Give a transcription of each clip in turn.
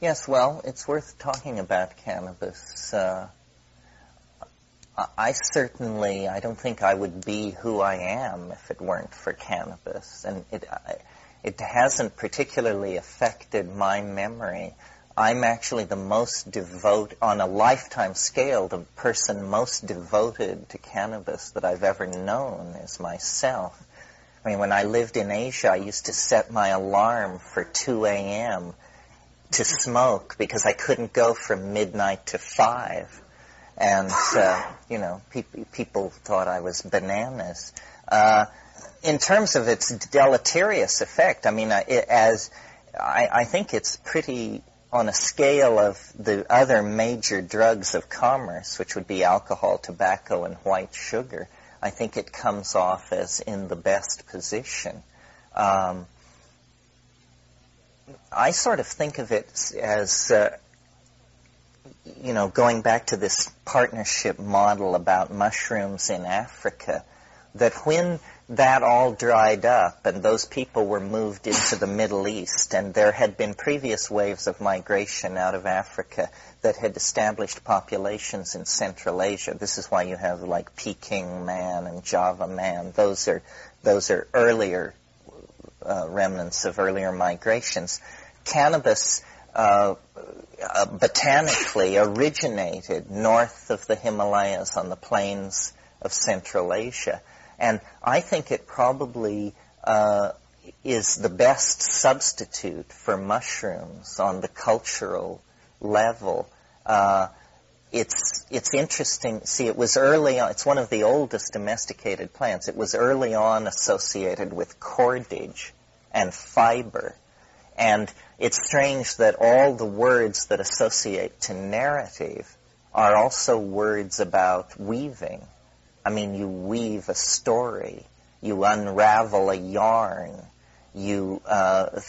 Yes, well, it's worth talking about cannabis. Uh, I certainly, I don't think I would be who I am if it weren't for cannabis, and it it hasn't particularly affected my memory. I'm actually the most devote on a lifetime scale. The person most devoted to cannabis that I've ever known is myself. I mean, when I lived in Asia, I used to set my alarm for 2 a.m. to smoke because I couldn't go from midnight to 5 and uh, you know, pe- people thought I was bananas. Uh, in terms of its deleterious effect, I mean, it, as I, I think it's pretty on a scale of the other major drugs of commerce, which would be alcohol, tobacco, and white sugar. I think it comes off as in the best position. Um, I sort of think of it as uh, you know, going back to this partnership model about mushrooms in Africa, that when that all dried up and those people were moved into the Middle East and there had been previous waves of migration out of Africa that had established populations in Central Asia. This is why you have like Peking man and Java man. Those are, those are earlier uh, remnants of earlier migrations. Cannabis uh, uh, botanically originated north of the Himalayas on the plains of Central Asia. And I think it probably uh, is the best substitute for mushrooms on the cultural level. Uh, it's it's interesting. See, it was early on. It's one of the oldest domesticated plants. It was early on associated with cordage and fiber, and it's strange that all the words that associate to narrative are also words about weaving. I mean, you weave a story, you unravel a yarn, you, uh,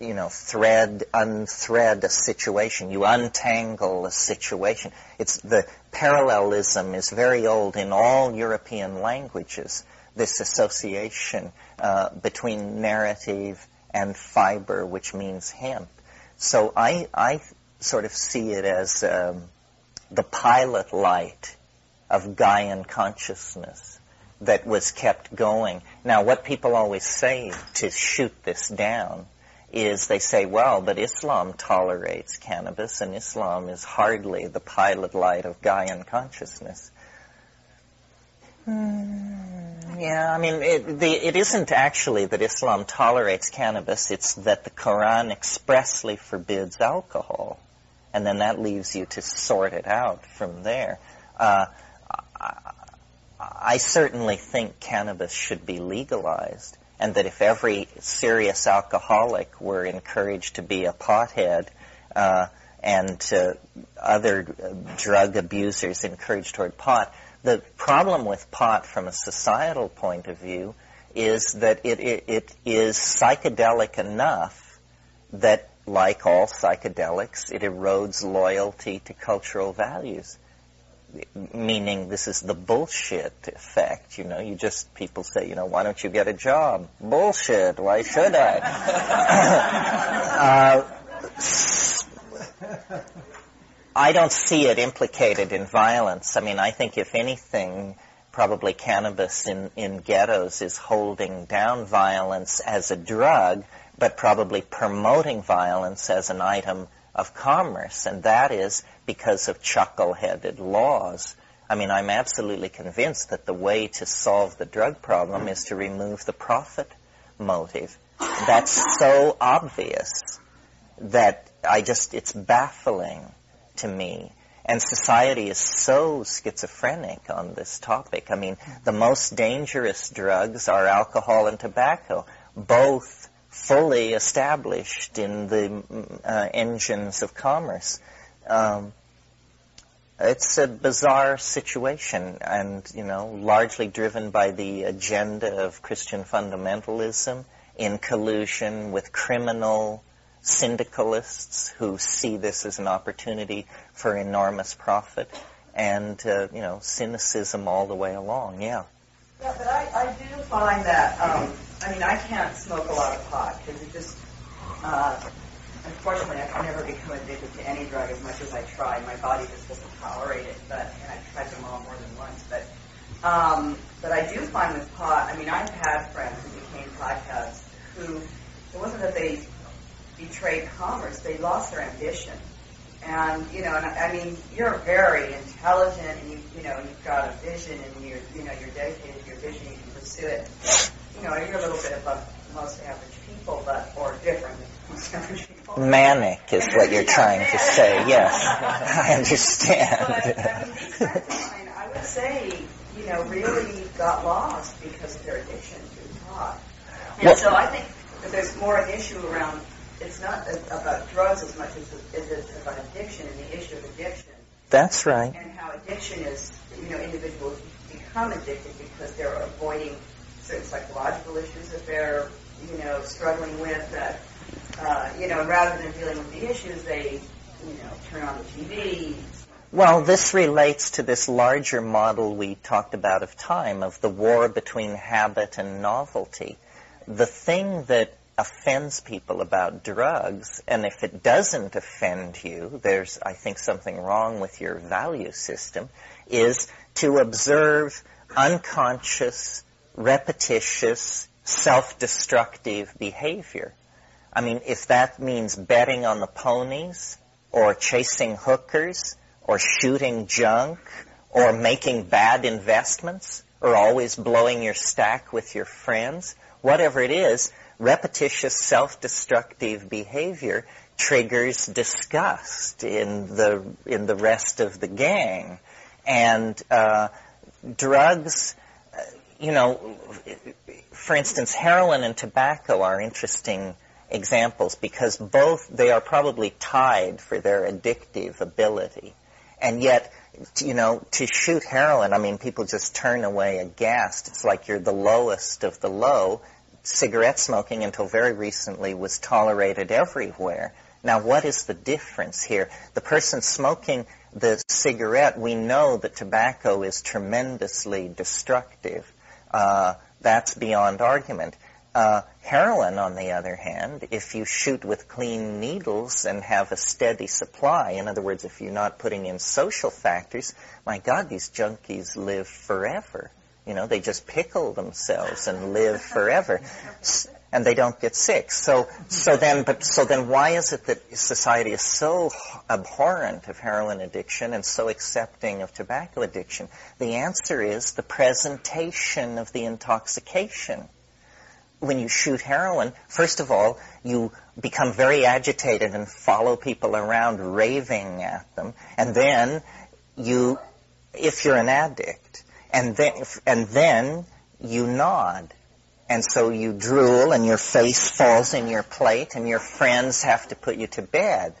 you know, thread, unthread a situation, you untangle a situation. It's the parallelism is very old in all European languages. This association uh, between narrative and fiber, which means hemp. So I, I sort of see it as um, the pilot light of Gaian consciousness that was kept going. Now, what people always say to shoot this down is they say, well, but Islam tolerates cannabis, and Islam is hardly the pilot light of Gaian consciousness. Mm, yeah, I mean, it, the, it isn't actually that Islam tolerates cannabis, it's that the Quran expressly forbids alcohol. And then that leaves you to sort it out from there. Uh, I, certainly think cannabis should be legalized, and that if every serious alcoholic were encouraged to be a pothead, uh, and uh, other drug abusers encouraged toward pot, the problem with pot from a societal point of view is that it, it, it is psychedelic enough that, like all psychedelics, it erodes loyalty to cultural values. Meaning, this is the bullshit effect. You know, you just people say, you know, why don't you get a job? Bullshit. Why should I? uh, I don't see it implicated in violence. I mean, I think if anything, probably cannabis in, in ghettos is holding down violence as a drug, but probably promoting violence as an item of commerce, and that is because of chuckle-headed laws. I mean, I'm absolutely convinced that the way to solve the drug problem is to remove the profit motive. That's so obvious that I just, it's baffling to me. And society is so schizophrenic on this topic. I mean, the most dangerous drugs are alcohol and tobacco, both fully established in the uh, engines of commerce. Um, it's a bizarre situation and, you know, largely driven by the agenda of Christian fundamentalism in collusion with criminal syndicalists who see this as an opportunity for enormous profit, and uh, you know cynicism all the way along. Yeah. Yeah, but I, I do find that um, I mean I can't smoke a lot of pot because it just uh, unfortunately, I've never become addicted to any drug as much as I try. My body just doesn't tolerate it, but and I've tried them all more than once. But um, but I do find with pot, I mean, I've had friends who became potheads who it wasn't that they betrayed commerce; they lost their ambition. And you know, and I, I mean, you're very intelligent, and you you know, you've got a vision, and you're you know, you're dedicated to your vision. You can pursue it. You know, you're a little bit above most average people, but or different than most average people. Manic is what you're trying to say. Yes, I understand. But I mean, these friends mine, I would say, you know, really got lost because of their addiction to pot. And Well- so I think that there's more an issue around. It's not about drugs as much as it is about addiction and the issue of addiction That's right. and how addiction is, you know, individuals become addicted because they're avoiding certain psychological issues that they're, you know, struggling with. That, uh, you know, rather than dealing with the issues, they, you know, turn on the TV. Well, this relates to this larger model we talked about of time, of the war between habit and novelty. The thing that offends people about drugs, and if it doesn't offend you, there's, I think, something wrong with your value system, is to observe unconscious, repetitious, self-destructive behavior. I mean, if that means betting on the ponies, or chasing hookers, or shooting junk, or making bad investments, or always blowing your stack with your friends, whatever it is, repetitious self-destructive behavior triggers disgust in the in the rest of the gang, and uh, drugs. You know, for instance, heroin and tobacco are interesting examples because both they are probably tied for their addictive ability, and yet. You know, to shoot heroin, I mean, people just turn away aghast. It's like you're the lowest of the low, cigarette smoking until very recently was tolerated everywhere. Now, what is the difference here? The person smoking the cigarette, we know that tobacco is tremendously destructive. Uh, that's beyond argument. Uh, heroin, on the other hand, if you shoot with clean needles and have a steady supply, in other words, if you're not putting in social factors, my God, these junkies live forever. You know, they just pickle themselves and live forever, and they don't get sick. So, so then, but so then, why is it that society is so abhorrent of heroin addiction and so accepting of tobacco addiction? The answer is the presentation of the intoxication. When you shoot heroin, first of all, you become very agitated and follow people around raving at them, and then you, if you're an addict, and then and then you nod and so you drool and your face falls in your plate and your friends have to put you to bed.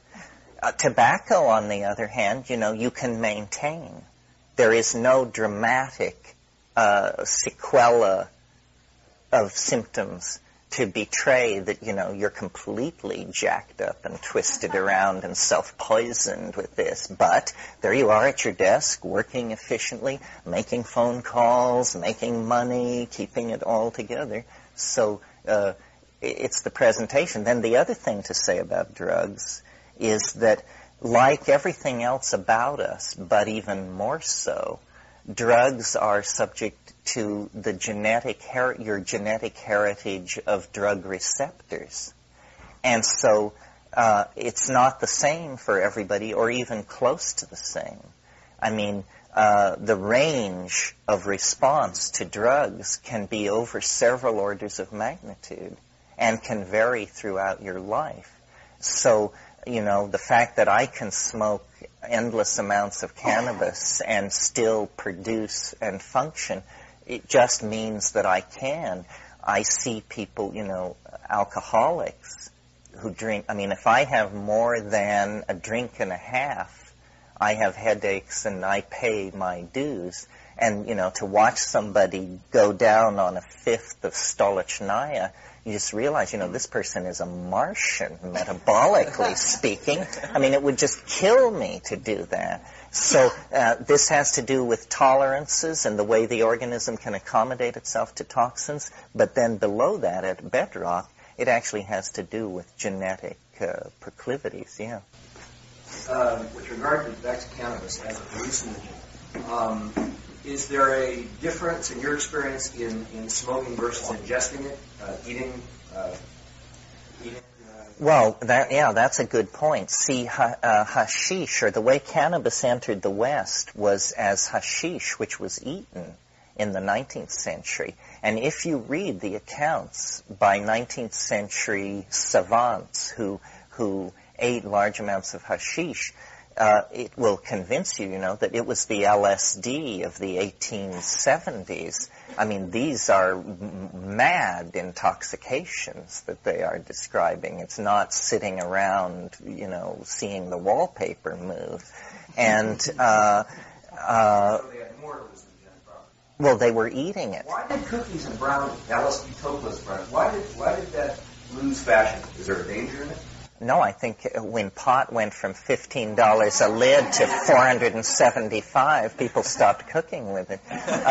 Uh, tobacco on the other hand you know you can maintain. There is no dramatic uh, sequela of symptoms to betray that you know you're completely jacked up and twisted around and self-poisoned with this. But there you are at your desk working efficiently making phone calls making money keeping it all together. So uh, it's the presentation. Then the other thing to say about drugs is that like everything else about us but even more so drugs are subject to the genetic her- your genetic heritage of drug receptors, and so uh, it's not the same for everybody, or even close to the same. I mean, uh, the range of response to drugs can be over several orders of magnitude, and can vary throughout your life. So, you know, the fact that I can smoke endless amounts of cannabis and still produce and function, it just means that I can. I see people, you know, alcoholics who drink. I mean, if I have more than a drink and a half, I have headaches and I pay my dues. And, you know, to watch somebody go down on a fifth of Stolichnaya, you just realize, you know, this person is a Martian, metabolically speaking. I mean, it would just kill me to do that. So uh, this has to do with tolerances and the way the organism can accommodate itself to toxins. But then below that, at bedrock, it actually has to do with genetic uh, proclivities. Yeah. Uh, with regard to to cannabis as a hallucinogen, um, is there a difference in your experience in, in smoking versus ingesting it, uh, eating, uh, eating? Well, that, yeah, that's a good point. See, ha, uh, hashish, or the way cannabis entered the West, was as hashish, which was eaten in the 19th century. And if you read the accounts by 19th century savants who who ate large amounts of hashish, uh, it will convince you, you know, that it was the LSD of the 1870s. I mean, these are m- mad intoxications that they are describing. It's not sitting around, you know, seeing the wallpaper move. And, uh, uh, so they had more hallucinogen problems. well, they were eating it. Why did cookies and brownies, Alice B. Toklas brownies, why did, why did that lose fashion? Is there a danger in it? No, I think when pot went from fifteen dollars a lid to four hundred and seventy-five, people stopped cooking with it. Uh,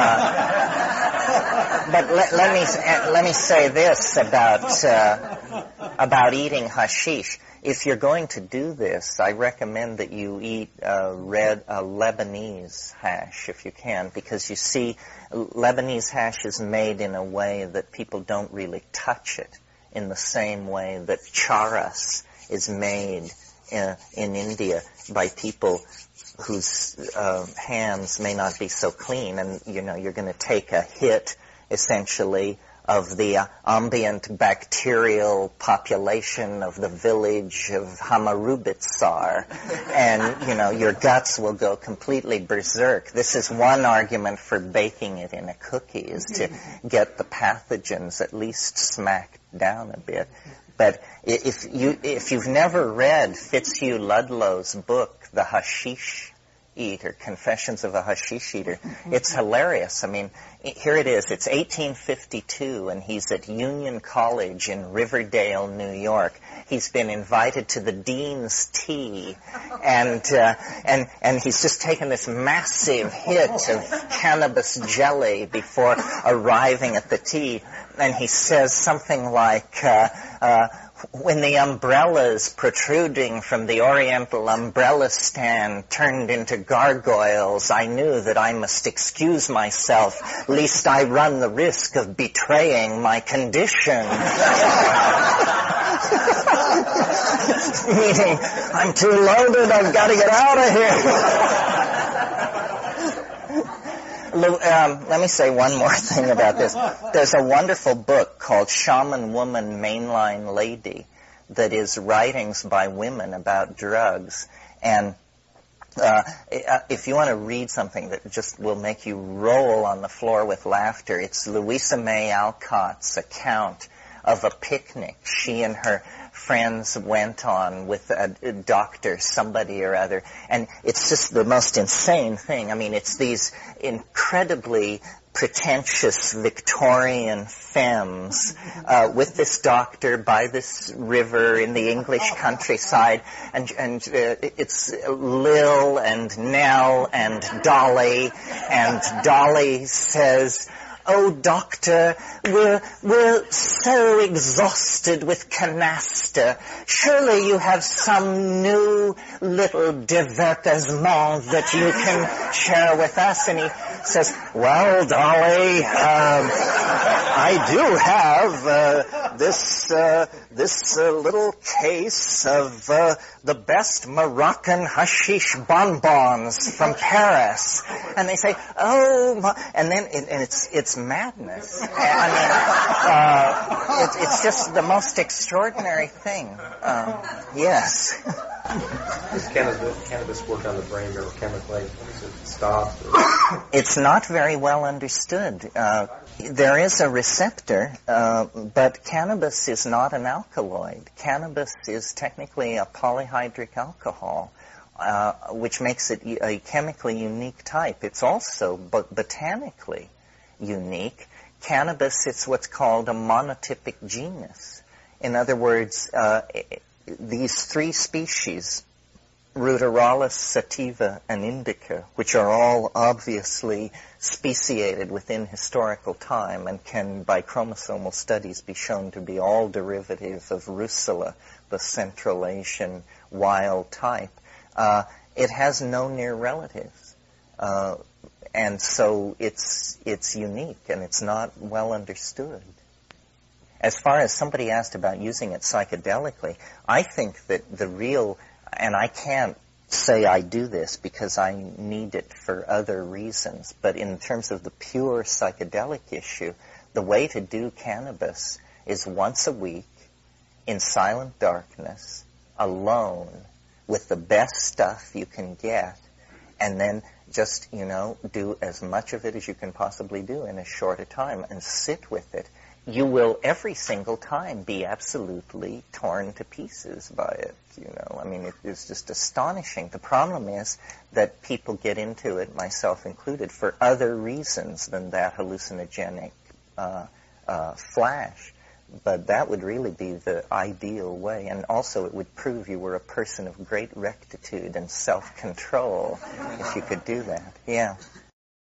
but let, let me uh, let me say this about uh, about eating hashish. If you're going to do this, I recommend that you eat red Lebanese hash if you can, because you see, Lebanese hash is made in a way that people don't really touch it in the same way that charas is made uh, in India by people whose uh, hands may not be so clean, and you know you're going to take a hit essentially of the uh, ambient bacterial population of the village of Hamarubitsar, and you know your guts will go completely berserk. This is one argument for baking it in a cookie is to get the pathogens at least smacked down a bit. But if you if you've never read Fitzhugh Ludlow's book, The Hashish Eater, Confessions of a Hashish Eater, it's hilarious. I mean, here it is. It's 1852, and he's at Union College in Riverdale, New York. He's been invited to the dean's tea, and uh, and and he's just taken this massive hit of cannabis jelly before arriving at the tea, and he says something like. Uh, uh, when the umbrellas protruding from the oriental umbrella stand turned into gargoyles, I knew that I must excuse myself, lest I run the risk of betraying my condition. Meaning, I'm too loaded, I've got to get out of here. Um, let me say one more thing about this. There's a wonderful book called Shaman Woman Mainline Lady that is writings by women about drugs. And uh, if you want to read something that just will make you roll on the floor with laughter, it's Louisa May Alcott's account of a picnic she and her friends went on with a, doctor, somebody or other, and it's just the most insane thing. I mean, it's these incredibly pretentious Victorian femmes uh, with this doctor by this river in the English countryside, and and uh, it's Lil and Nell and Dolly, and Dolly says. Oh, doctor, we're, we're so exhausted with canasta. Surely you have some new little divertissement that you can share with us. And he says, well, Dolly, um, I do have uh, this uh, this uh, little case of uh, the best Moroccan hashish bonbons from Paris, and they say, "Oh," and then it, and it's it's madness. I mean, uh, it, it's just the most extraordinary thing. Uh, yes. Does cannabis, cannabis work on the brain or chemically? Is it stopped? Or It's not very well understood. Uh, there is a receptor, uh, but cannabis is not an alkaloid. Cannabis is technically a polyhydric alcohol, uh, which makes it a chemically unique type. It's also bot- botanically unique. Cannabis is what's called a monotypic genus. In other words, uh, these three species, Ruderalis, sativa, and indica, which are all obviously speciated within historical time and can, by chromosomal studies, be shown to be all derivative of Ruderalis, the Central Asian wild type, uh, it has no near relatives. Uh, and so it's, it's unique and it's not well understood. As far as somebody asked about using it psychedelically, I think that the real, and I can't say I do this because I need it for other reasons, but in terms of the pure psychedelic issue, the way to do cannabis is once a week in silent darkness, alone, with the best stuff you can get, and then just, you know, do as much of it as you can possibly do in as short a time and sit with it. You will every single time be absolutely torn to pieces by it, you know. I mean, it is just astonishing. The problem is that people get into it, myself included, for other reasons than that hallucinogenic uh, uh, flash. But that would really be the ideal way. And also it would prove you were a person of great rectitude and self-control if you could do that. Yeah.